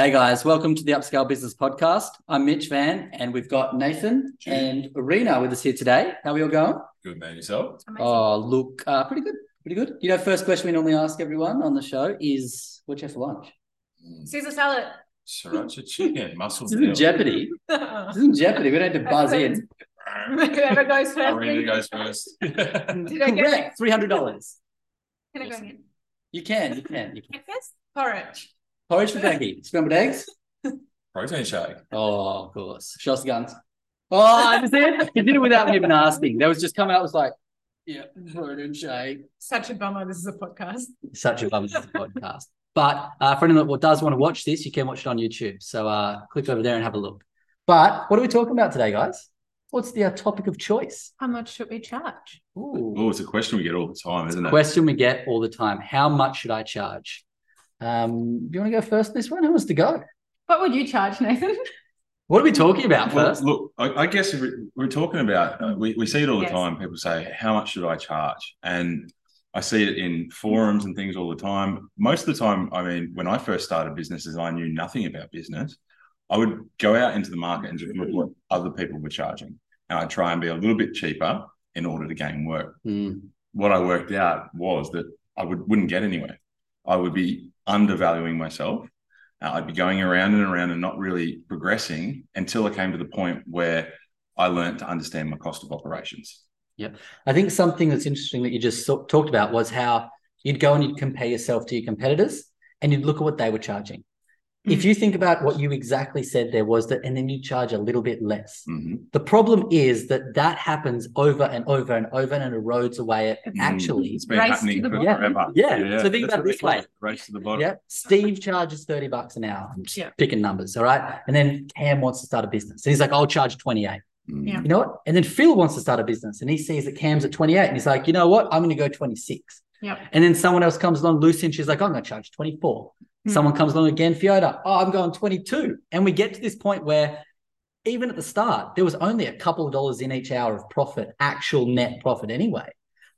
Hey guys, welcome to the Upscale Business Podcast. I'm Mitch Van, and we've got Nathan Cheers. and Erina with us here today. How are we all going? Good man yourself. Oh, look, uh, pretty good, pretty good. You know, first question we normally ask everyone on the show is, "What you have for lunch?" Mm. Caesar salad. Sriracha chicken, muscle This isn't. Jeopardy. This isn't Jeopardy. We don't have to buzz in. Whoever goes first. Erina please. goes first. Did I get Correct. Three hundred dollars. Can I go Awesome. again? You can, you can, you can. Get first? Porridge. Porridge for Becky. Scrambled eggs. Protein shake. Oh, of course. Show us guns. Oh, I see it. He did it without me even asking. That was just coming out. Was like, yeah, protein shake. Such a bummer. This is a podcast. such a bummer this is a podcast. But uh, for anyone that does want to watch this, you can watch it on YouTube. So uh, click over there and have a look. But what are we talking about today, guys? What's the uh, topic of choice? How much should we charge? Ooh. Oh, it's a question we get all the time, isn't it? Question we get all the time: How much should I charge? Um, do you want to go first? on This one, who wants to go? What would you charge, Nathan? What are we talking about Well, first? look, I, I guess if we- we're talking about, uh, we, we see it all the Yes. time. People say, How much should I charge? And I see it in forums and things all the time. Most of the time, I mean, when I first started businesses, I knew nothing about business. I would go out into the market and just look at what other people were charging. And I'd try and be a little bit cheaper in order to gain work. Hmm. what I worked out was that I would wouldn't get anywhere. I would be undervaluing myself. Uh, I'd be going around and around and not really progressing until I came to the point where I learned to understand my cost of operations. Yeah. I think something that's interesting that you just talked about was how you'd go and you'd compare yourself to your competitors and you'd look at what they were charging. If you think about what you exactly said there was that, and then you charge a little bit less. Mhm. The problem is that that happens over and over and over and erodes away at Mm. actually. It's been Race to happening the for bottom. forever. Yeah. yeah. So think that's about it this way. it, Race to the bottom. Yeah. Steve charges 30 bucks an hour. I'm just Yeah. picking numbers. All right. And then Cam wants to start a business. And he's like, I'll charge 28. Mm. Yeah. You know what? And then Phil wants to start a business and he sees that Cam's at 28 and he's like, you know what? I'm going to go 26. Yep. And then someone else comes along, Lucy, and she's like, I'm going to charge 24. Hmm. Someone comes along again, Fiona, oh, I'm going 22. And we get to this point where even at the start, there was only a couple of dollars in each hour of profit, actual net profit anyway.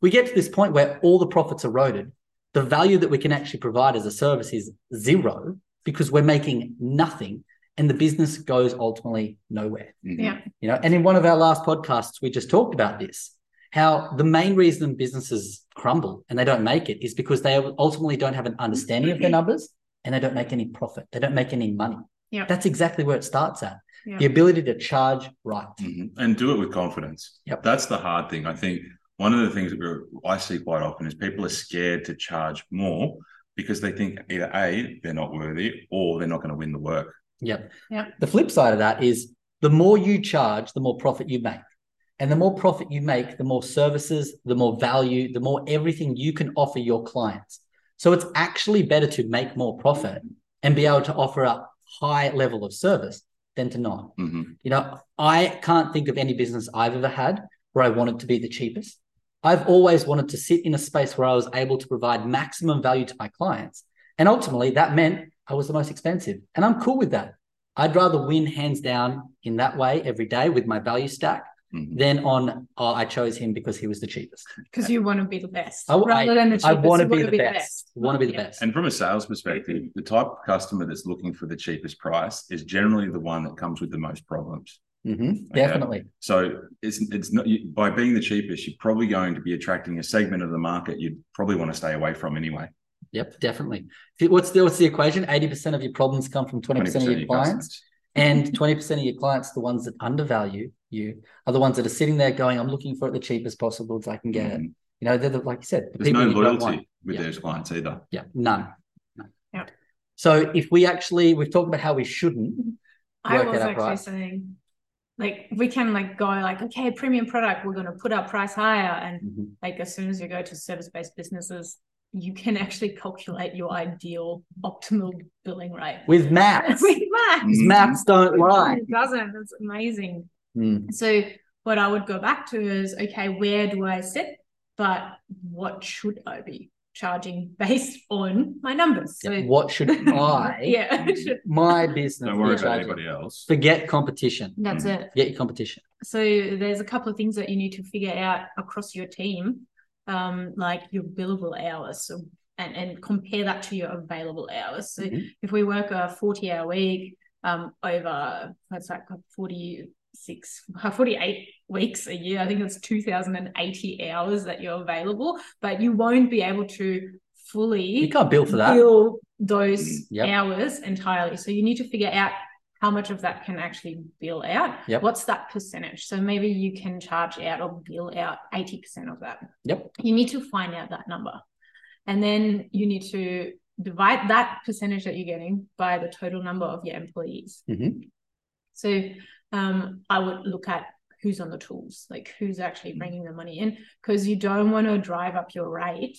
We get to this point where all the profits eroded. The value that we can actually provide as a service is zero because we're making nothing and the business goes ultimately nowhere Mhm. Yeah. you know and in one of our last podcasts we just talked about this how the main reason businesses crumble and they don't make it is because they ultimately don't have an understanding of their numbers and they don't make any profit they don't make any money Yeah. that's exactly where it starts at Yeah. the ability to charge right Mhm. And do it with confidence. Yep. That's the hard thing. I think one of the things that we're, I see quite often is people are scared to charge more because they think either A, they're not worthy or they're not going to win the work. Yep. Yep. The flip side of that is the more you charge, the more profit you make. And the more profit you make, the more services, the more value, the more everything you can offer your clients. So it's actually better to make more profit and be able to offer a high level of service than to not. Mhm. You know, I can't think of any business I've ever had where I wanted to be the cheapest. I've always wanted to sit in a space where I was able to provide maximum value to my clients. And ultimately, that meant I was the most expensive. And I'm cool with that. I'd rather win hands down in that way every day with my value stack Mhm. than on, oh, I chose him because he was the cheapest. Because you want to be the best. I- rather than the cheapest. I want to you be wanna the best. Want to be the Yeah. best. And from a sales perspective, the type of customer that's looking for the cheapest price is generally the one that comes with the most problems. Mhm, Definitely. So it's it's not you, by being the cheapest, you're probably going to be attracting a segment of the market you'd probably want to stay away from anyway. Yep, definitely. What's the, what's the equation? 80% of your problems come from 20% of your clients. customers. And 20% of your clients, the ones that undervalue you, are the ones that are sitting there going, I'm looking for it the cheapest possible as I can get it. Mhm. You know, they're the, like you said, the There's people no you don't loyalty with Yeah. those clients either. Yeah, none. none. Yep. So if we actually, we've talked about how we shouldn't. I was out our actually price. saying, like, we can like go like, okay, premium product, we're going to put our price higher, and like as soon as you go to service-based businesses, you can actually calculate your ideal optimal billing rate. With maths, With math. Because Mhm. don't lie. It doesn't. It's amazing. Mm. So what I would go back to is okay, where do I sit? But what should I be charging based on my numbers? So, yeah, what should I? yeah, my business. Don't worry about anybody else. Forget competition. That's mm. it. Forget your competition. So there's a couple of things that you need to figure out across your team, um, like your billable hours. So and, and compare that to your available hours. So mm-hmm. if we work a 40 hour week, um, over that's like 40 six, uh, 48 weeks a year. I think it's 2,080 hours that you're available, but you won't be able to fully you can't bill for that bill those yep. hours entirely so you need to figure out how much of that can actually bill out yep. what's that percentage so maybe you can charge out or bill out 80% of that yep you need to find out that number and then you need to divide that percentage that you're getting by the total number of your employees mm-hmm. so um, I would look at who's on the tools, like who's Mm. actually bringing the money in, because you don't want to drive up your rate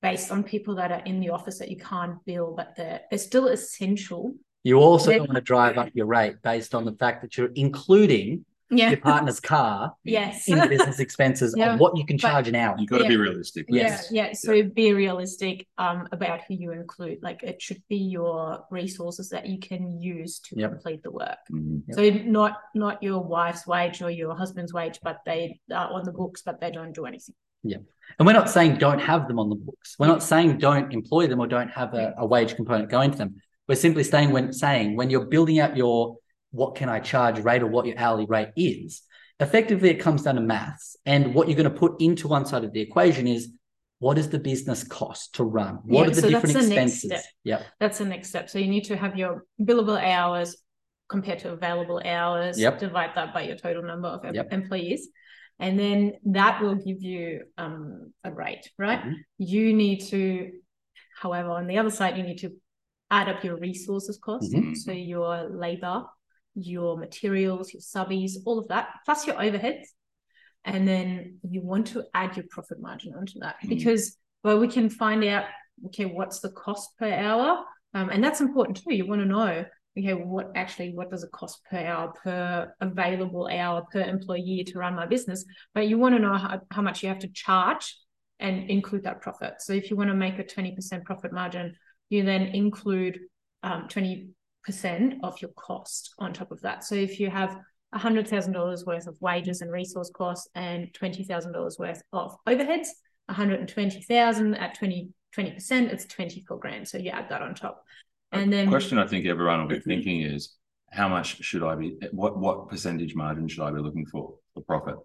based on people that are in the office that you can't bill, but they're, they're still essential. You also Yeah. don't want to drive up your rate based on the fact that you're including Yeah. your partner's car Yes. in the business expenses Yeah. of what you can But- charge an hour. You've got to Yeah. be realistic. Yes. Yeah, yeah. So be realistic um, about who you include. Like it should be your resources that you can use to Yep. complete the work. Mhm. Yep. So not not your wife's wage or your husband's wage, but they are on the books, but they don't do anything. Yeah. And we're not saying don't have them on the books. We're not saying don't employ them or don't have a, a wage component going to them. We're simply saying when saying when you're building out your what can I charge rate or what your hourly rate is, effectively it comes down to maths. And what you're going to put into one side of the equation is what is the business cost to run? What Yeah, are the so that's different expenses? step. Yep. That's the next step. So you need to have your billable hours compared to available hours. Yep. Divide that by your total number of Yep. employees. And then that will give you um, a rate, right? Mhm. You need to, however, on the other side, you need to add up your resources cost. Mhm. So your labor, your materials, your subbies, all of that, plus your overheads. And then you want to add your profit margin onto that Mhm. because well, we can find out okay, what's the cost per hour? Um, and that's important too. You want to know, okay, what actually what does it cost per hour, per available hour, per employee to run my business? But you want to know how, how much you have to charge and include that profit. So if you want to make a 20% profit margin, you then include um, 20% of your cost on top of that. So if you have $100,000 worth of wages and resource costs and $20,000 worth of overheads, 120,000 at 20 20%, it's 24 grand. So you add that on top. And then the question I think everyone will be thinking is how much should I be what what percentage margin should I be looking for for profit?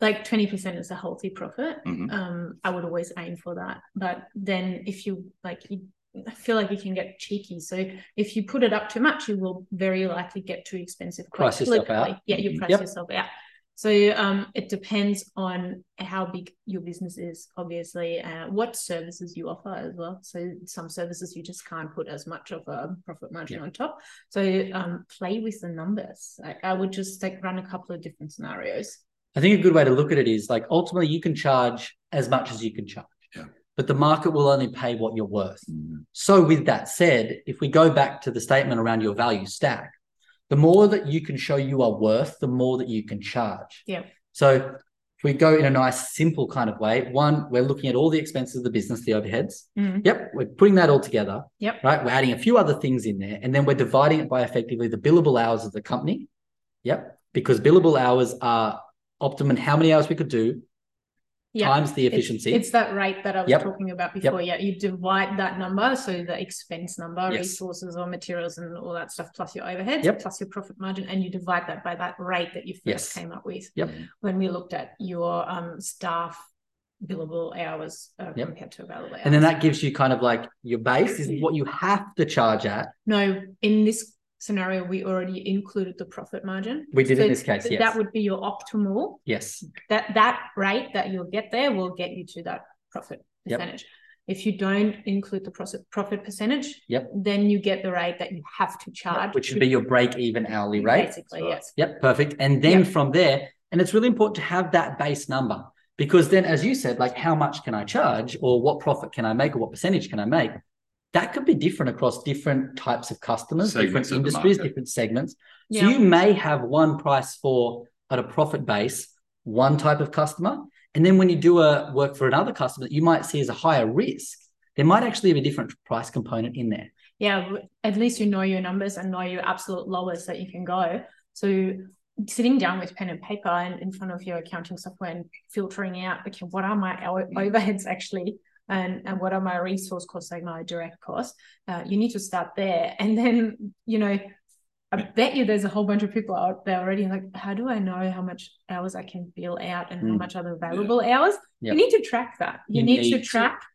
like 20% is a healthy profit. Mhm. Um, I would always aim for that. But then if you like you I feel like you can get cheeky. So if you put it up too much, you will very likely get too expensive. quite Price yourself out. Yeah, you Mhm. price Yep. yourself out. So um, it depends on how big your business is, obviously, uh, what services you offer as well. So some services you just can't put as much of a profit margin on top. So um, play with the numbers. Like I would just like run a couple of different scenarios. I think a good way to look at it is like ultimately you can charge as much as you can charge. Yeah. But the market will only pay what you're worth. Mhm. So, with that said, if we go back to the statement around your value stack, the more that you can show you are worth, the more that you can charge. Yeah. So, if we go in a nice, simple kind of way, one, we're looking at all the expenses of the business, the overheads. Mm. Yep. We're putting that all together. Yep. Right. We're adding a few other things in there, and then we're dividing it by effectively the billable hours of the company. Yep. Because billable hours are optimum how many hours we could do Yeah. times the efficiency. It's, that rate that I was Yep. talking about before. Yeah, you divide that number, so the expense number, Yes. resources or materials and all that stuff, plus your overheads, Yep. plus your profit margin, and you divide that by that rate that you first Yes. came up with Yep. when we looked at your um, staff billable hours uh, Yep. compared to available hours. and then that gives you kind of like your base is what you have to charge at. no, in this scenario, we already included the profit margin. We did So in this case, yes. That would be your optimal. yes. that that rate that you'll get there will get you to that profit Yep. percentage. If you don't include the profit profit percentage, Yep. then you get the rate that you have to charge, Which would be your break even hourly rate. basically. Right. Yes. Yep, perfect. And then Yep. from there, and it's really important to have that base number because then, as you said, like how much can I charge or what profit can I make or what percentage can I make? That could be different across different types of customers, Segments different of industries, different segments. Yeah. So you may have one price for at a profit base, one type of customer. And then when you do a work for another customer that you might see as a higher risk, there might actually be a different price component in there. Yeah. At least you know your numbers and know your absolute lowest that you can go. So sitting down with pen and paper and in front of your accounting software and filtering out, okay, what are my overheads actually? And and what are my resource costs like my direct costs uh, you need to start there and then you know I bet you there's a whole bunch of people out there already like, how do I know how much hours I can bill out and mm. how much are the available yeah. hours? Yep. You need to track that. You, you need, need, to track to.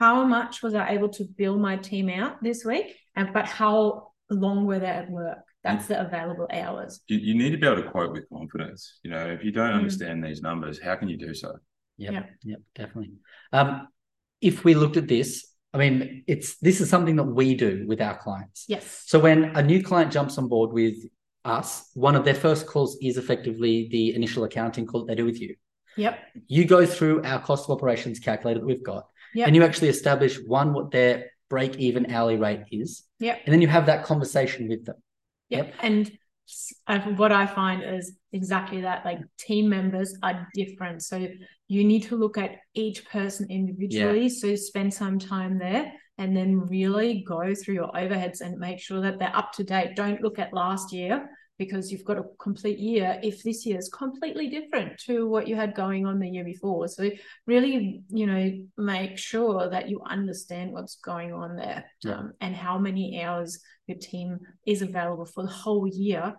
how much was I able to bill my team out this week, and but how long were they at work? That's the available hours. You, you need to be able to quote with confidence. You know, if you don't mm. understand these numbers, how can you do so? Yep, yep definitely. Um, if we looked at this I mean, it's this is something that we do with our clients. Yes. So when a new client jumps on board with us, one of their first calls is effectively the initial accounting call that they do with you. Yep. You go through our cost of operations calculator that we've got, yep. and you actually establish one what their break even hourly rate is. Yep. And then you have that conversation with them. Yep. yep. And what I find is exactly that. Like team members are different, so you need to look at each person individually. Yeah. So spend some time there, and then really go through your overheads and make sure that they're up to date. Don't look at last year because you've got a complete year if this year is completely different to what you had going on the year before so really you know make sure that you understand what's going on there yeah. um, and how many hours your team is available for the whole year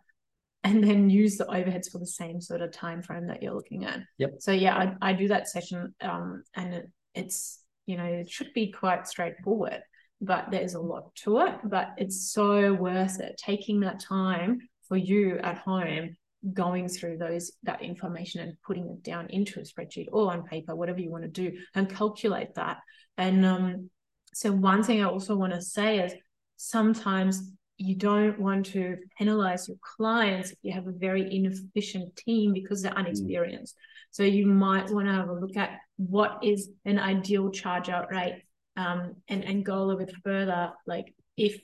and then use the overheads for the same sort of time frame that you're looking at. Yep. So yeah i, I do that session um, and it, it's you know it should be quite straightforward but there's a lot to it but it's so worth it taking that time for you at home going through those that information and putting it down into a spreadsheet or on paper whatever you want to do and calculate that. And um, so one thing i also want to say is sometimes you don't want to penalize your clients if you have a very inefficient team because they're mm. unexperienced. Mm. So you might want to have a look at what is an ideal charge out rate um, and, and go a little bit further. Like if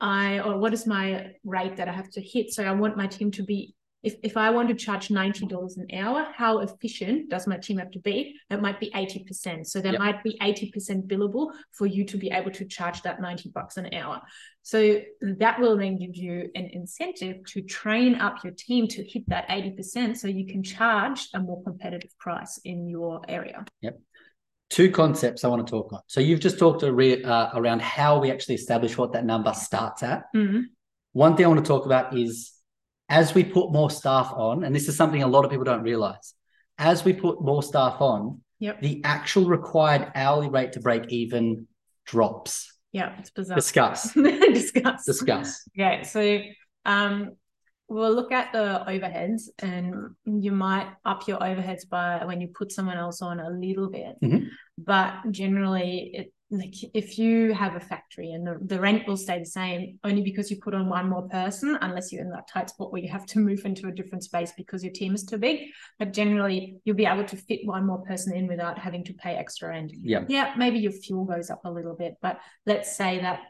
I, or what is my rate that I have to hit? So I want my team to be if, if I want to charge $90 an hour, how efficient does my team have to be? It might be 80%. So there yep. might be 80% billable for you to be able to charge that 90 bucks an hour. So that will then give you an incentive to train up your team to hit that 80% so you can charge a more competitive price in your area. Yep. Two concepts I want to talk on. So you've just talked re- uh, around how we actually establish what that number starts at. Mm-hmm. One thing I want to talk about is as we put more staff on, and this is something a lot of people don't realize, as we put more staff on, yep. the actual required hourly rate to break even drops. Yeah, it's bizarre. Discuss. Discuss. Discuss. Okay, so um, we'll look at the overheads, and you might up your overheads by when you put someone else on a little bit, mm-hmm. but generally it like if you have a factory and the, the rent will stay the same only because you put on one more person unless you're in that tight spot where you have to move into a different space because your team is too big but generally you'll be able to fit one more person in without having to pay extra rent. Yeah. Yeah maybe your fuel goes up a little bit but let's say that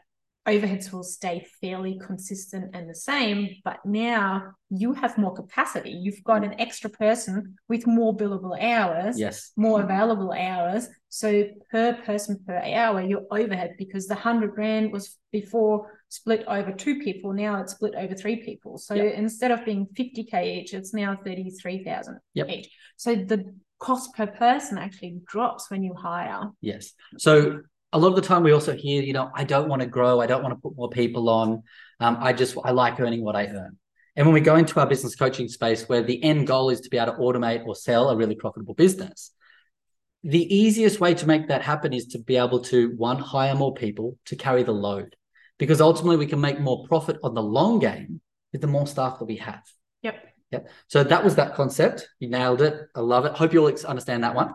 overheads will stay fairly consistent and the same, but now you have more capacity. You've got an extra person with more billable hours, yes, more available hours. So per person per hour, your overhead, because the hundred grand was before split over two people, now it's split over three people. So yep. instead of being 50k each, it's now 33,000 yep. each. So the cost per person actually drops when you hire. Yes. So a lot of the time we also hear, you know, I don't want to grow, I don't want to put more people on. Um, I just I like earning what I earn. And when we go into our business coaching space where the end goal is to be able to automate or sell a really profitable business, the easiest way to make that happen is to be able to one hire more people to carry the load because ultimately we can make more profit on the long game with the more staff that we have. Yep. Yep. So that was that concept. You nailed it. I love it. Hope you'll understand that one.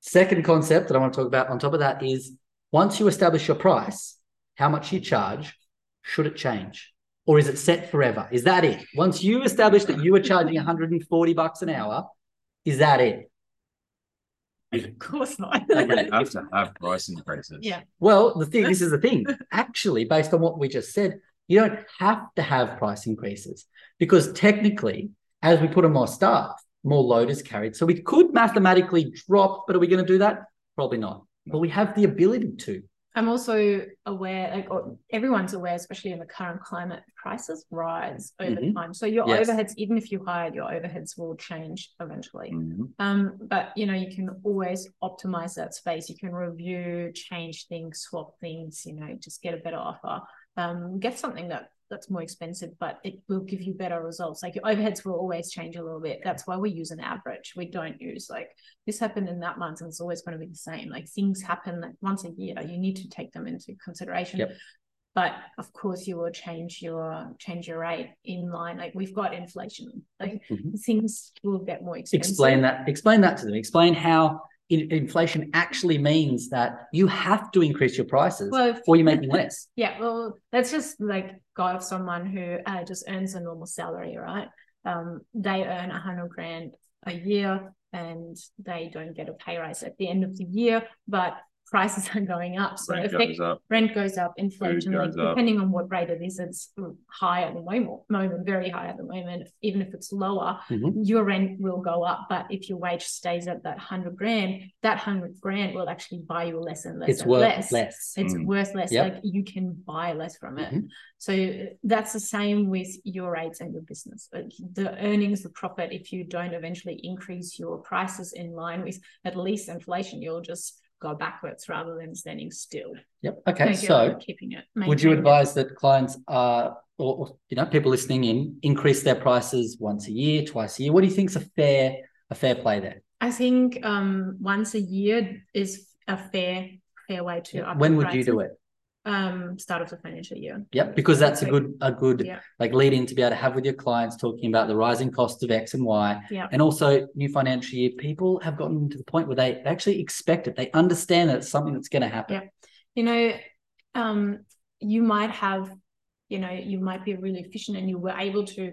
Second concept that I want to talk about on top of that is once you establish your price, how much you charge, should it change? Or is it set forever? Is that it? Once you establish that you are charging 140 bucks an hour, is that it? Of course not. you have to have price increases. Yeah. Well, the thing, this is the thing. Actually, based on what we just said, you don't have to have price increases because technically, as we put on more staff, more load is carried. So we could mathematically drop, but are we going to do that? Probably not but we have the ability to I'm also aware, like or everyone's aware, especially in the current climate, prices rise over Mhm. time. So your Yes. overheads, even if you hired, your overheads will change eventually. Mhm. Um, but you know, you can always optimize that space. You can review, change things, swap things, you know, just get a better offer. Um, get something that that's more expensive, but it will give you better results. Like your overheads will always change a little bit. That's why we use an average. We don't use like this happened in that month and it's always going to be the same. Like things happen like once a year. You need to take them into consideration. Yep. But of course you will change your change your rate in line. Like we've got inflation. Like Mhm. things will get more expensive. Explain that. Explain that to them. Explain how in- inflation actually means that you have to increase your prices Well, if- or you're making less. Yeah, well, let's just like go off someone who uh, just earns a normal salary, right? Um, they earn a hundred grand a year and they don't get a pay rise at the end of the year, but prices are going up. So Rent effect- goes up. rent goes up, inflation, like goes up. depending on what rate it is, it's high at the moment, moment, very high at the moment. Even if it's lower, Mhm. your rent will go up. But if your wage stays at that hundred grand, that hundred grand will actually buy you less and less It's and worth less. less. It's Mm. worth less. Yep. Like you can buy less from it. Mhm. So that's the same with your rates and your business. The earnings, the profit, if you don't eventually increase your prices in line with at least inflation, you'll just go backwards rather than standing still. Yep. Okay. So keeping it. would you maintaining it. advise that clients are or you know people listening in increase their prices once a year twice a year what do you think is a fair a fair play there I think um once a year is a fair fair way to when would you do it Um start of the financial year. yep because that's a good a good Yeah. like lead in to be able to have with your clients talking about the rising cost of x and y Yeah. and also new financial year people have gotten to the point where they actually expect it they understand that it's something that's going to happen Yeah. You know, um you might have, you know, you might be really efficient and you were able to,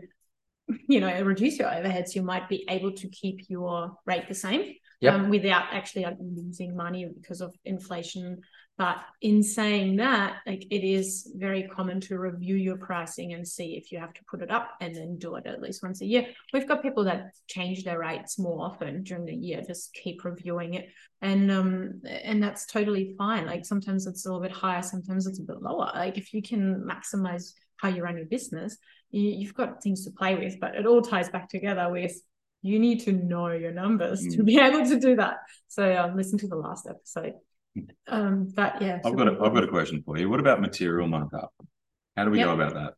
you know, reduce your overheads. You might be able to keep your rate the same Yep. um, without actually like, losing money because of inflation. But in saying that, like it is very common to review your pricing and see if you have to put it up and then do it at least once a year. We've got people that change their rates more often during the year, just keep reviewing it. And um and that's totally fine. Like sometimes it's a little bit higher, sometimes it's a bit lower. Like if you can maximize how you run your business, you, you've got things to play with, but it all ties back together with you need to know your numbers to Mm. be able to do that. So um, listen to the last episode. Um, but yeah, I've got a, I've got a question for you. What about material markup? How do we Yep. go about that?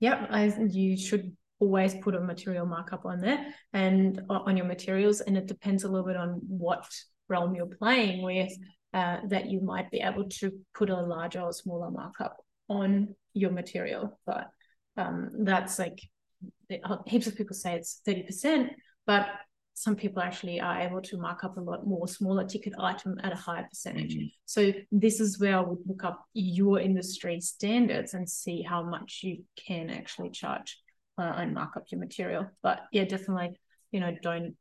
Yep, I you should always put a material markup on there and on your materials, and it depends a little bit on what realm you're playing with. Uh, that you might be able to put a larger or smaller markup on your material, but um, that's like heaps of people say it's thirty percent, but some people actually are able to mark up a lot more smaller ticket item at a higher percentage. Mhm. So this is where I would look up your industry standards and see how much you can actually charge uh, and mark up your material. But yeah, definitely, you know, don't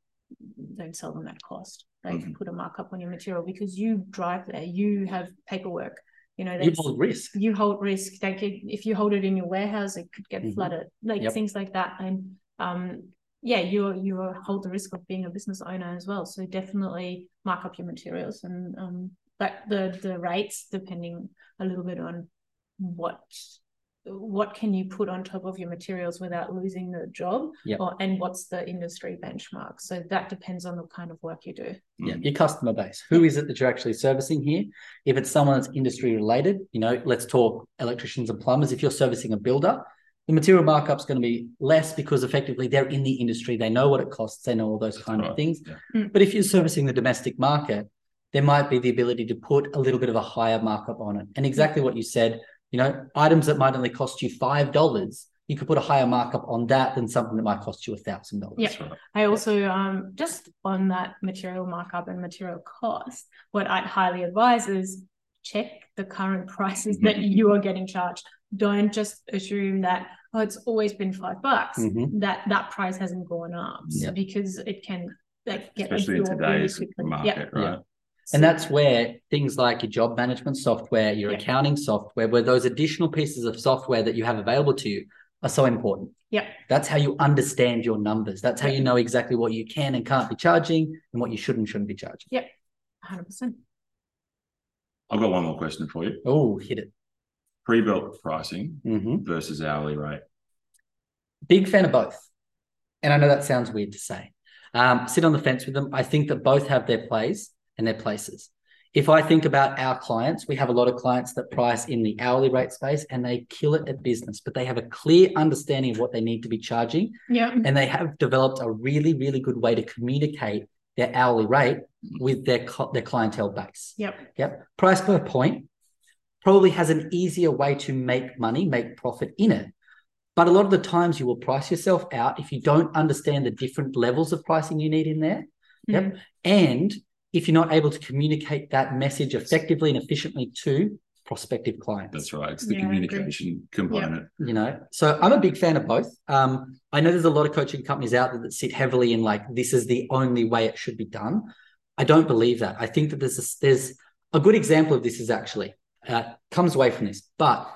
don't sell them at cost. Like Mhm. put a markup on your material because you drive there, you have paperwork. You know, you hold risk you hold risk. Like if you hold it in your warehouse, it could get Mhm. flooded, like Yep. things like that. And um, yeah, you you hold the risk of being a business owner as well. So definitely mark up your materials and um, but the the rates depending a little bit on what what can you put on top of your materials without losing the job Yep. or and what's the industry benchmark so that depends on the kind of work you do Yeah, your customer base. Who is it that you're actually servicing here? If it's someone that's industry related, you know, let's talk electricians and plumbers. If you're servicing a builder, the material markup's going to be less because effectively they're in the industry. They know what it costs. They know all those kind of things. yeah. Mm. But if you're servicing the domestic market, there might be the ability to put a little bit of a higher markup on it. And exactly what you said, you know, items that might only cost you five dollars, you could put a higher markup on that than something that might cost you a thousand dollars. Yeah. I also um just on that material markup and material cost, what I'd highly advise is check the current prices that you are getting charged. Don't just assume that oh it's always been five bucks. Mhm. That that price hasn't gone up So Yeah. because it can like get Especially in absorbed really today's quickly. market, Yeah. right? And that's where things like your job management software, your Yeah. accounting software, where those additional pieces of software that you have available to you are so important. Yeah. That's how you understand your numbers. That's how Yeah. you know exactly what you can and can't be charging and what you should and shouldn't be charging. Yep. hundred percent. I've got one more question for you. Oh, hit it. Pre-built pricing Mhm. versus hourly rate. Big fan of both. And I know that sounds weird to say. Um, sit on the fence with them. I think that both have their plays and their places. If I think about our clients, we have a lot of clients that price in the hourly rate space and they kill it at business, but they have a clear understanding of what they need to be charging. Yeah. And they have developed a really, really good way to communicate their hourly rate with their, their clientele base. Yep. Yep. Price per point probably has an easier way to make money, make profit in it. But a lot of the times you will price yourself out if you don't understand the different levels of pricing you need in there. Yep. Mm. And if you're not able to communicate that message effectively and efficiently to prospective clients That's right. It's the Yeah, communication component. you know so i'm a big fan of both um i know there's a lot of coaching companies out there that sit heavily in like this is the only way it should be done i don't believe that i think that there's a, there's a good example of this is actually uh, comes away from this but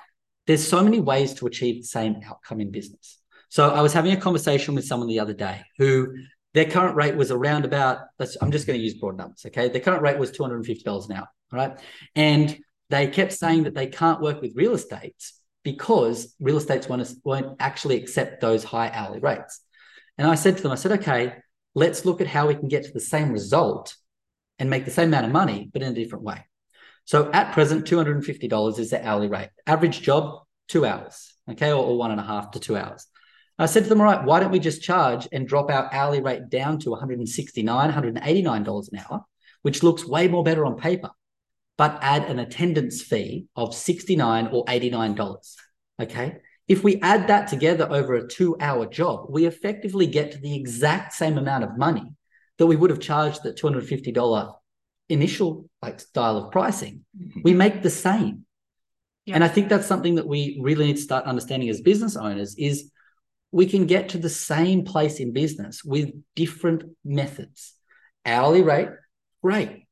there's so many ways to achieve the same outcome in business so i was having a conversation with someone the other day who their current rate was around about i'm just going to use broad numbers okay their current rate was $250 an hour all right and they kept saying that they can't work with real estates because real estates won't, won't actually accept those high hourly rates. And I said to them, I said, okay, let's look at how we can get to the same result and make the same amount of money, but in a different way. So at present, $250 is the hourly rate. Average job, two hours, okay, or, or one and a half to two hours. I said to them, all right, why don't we just charge and drop our hourly rate down to 169, $189 an hour, which looks way more better on paper but add an attendance fee of 69 or $89. Okay. If we add that together over a two hour job, we effectively get to the exact same amount of money that we would have charged the $250 initial like style of pricing. Mm-hmm. We make the same. Yeah. And I think that's something that we really need to start understanding as business owners is we can get to the same place in business with different methods. Hourly rate, great.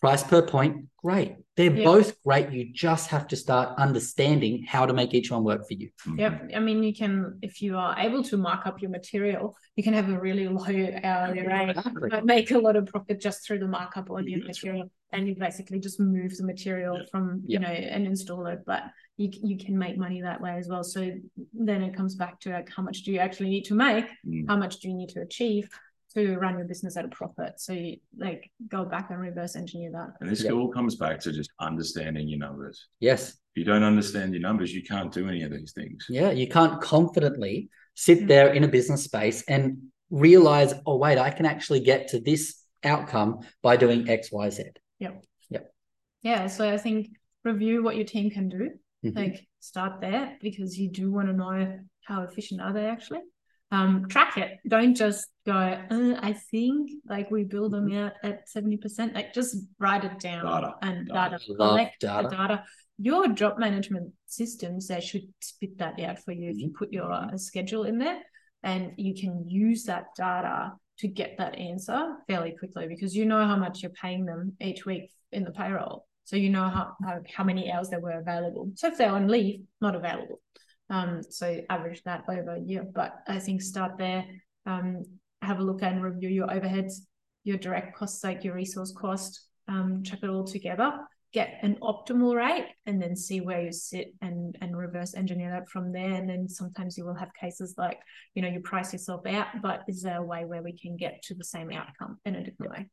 Price per point, great. They're Yeah. both great. You just have to start understanding how to make each one work for you. Yep. I mean, you can, if you are able to mark up your material, you can have a really low hourly rate, Exactly. but make a lot of profit just through the markup on your That's material. And you basically just move the material from, you Yeah. know, and install it. But you, you can make money that way as well. So then it comes back to like, how much do you actually need to make? Mm. How much do you need to achieve to run your business at a profit? So you like go back and reverse engineer that. And this Yeah. all comes back to just understanding your numbers. Yes. If you don't understand your numbers, you can't do any of these things. Yeah. You can't confidently sit Mm. there in a business space and realize, oh, wait, I can actually get to this outcome by doing X, Y, Z. Yeah. Yeah. So I think review what your team can do. Mhm. like start there because you do want to know how efficient are they actually um track it don't just go uh, i think like we build them Mm-hmm. out at 70% like just write it down Data. and Data. data, collect data. the data your job management systems they should spit that out for you if Mm-hmm. you put your uh, schedule in there and you can use that data to get that answer fairly quickly because you know how much you're paying them each week in the payroll so you know how, how, how many hours they were available. So if they're on leave, not available. Um, so average that over a year. But I think start there, um, have a look and review your overheads, your direct costs, like your resource cost, um, chuck it all together, get an optimal rate, and then see where you sit and and reverse engineer that from there. And then sometimes you will have cases like, you know, you price yourself out, but is there a way where we can get to the same outcome in a different way?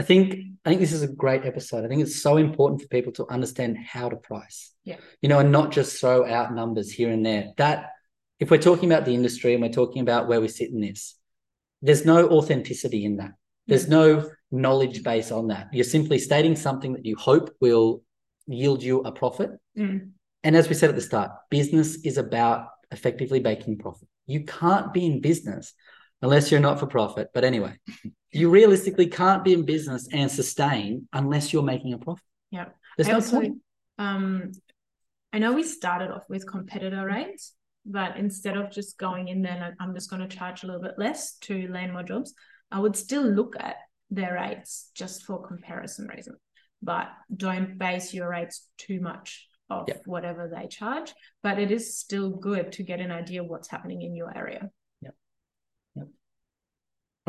I think I think this is a great episode. I think it's so important for people to understand how to price. Yeah. You know, and not just throw out numbers here and there. That if we're talking about the industry and we're talking about where we sit in this, there's no authenticity in that. There's no knowledge base on that. You're simply stating something that you hope will yield you a profit. Mm. And as we said at the start, business is about effectively making profit. You can't be in business unless you're not for profit. But anyway, you realistically can't be in business and sustain unless you're making a profit. Yeah. There's I no also, point. um, I know we started off with competitor rates, but instead of just going in there and I'm just going to charge a little bit less to land more jobs, I would still look at their rates just for comparison reason. But don't base your rates too much off Yeah. whatever they charge. But it is still good to get an idea of what's happening in your area.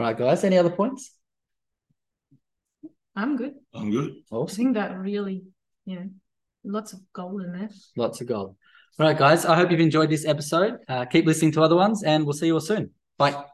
All right, guys. Any other points? I'm good. I'm good. I Awesome. think that really, yeah, lots of gold in there. Lots of gold. All right, guys. I hope you've enjoyed this episode. Uh, keep listening to other ones, and we'll see you all soon. Bye.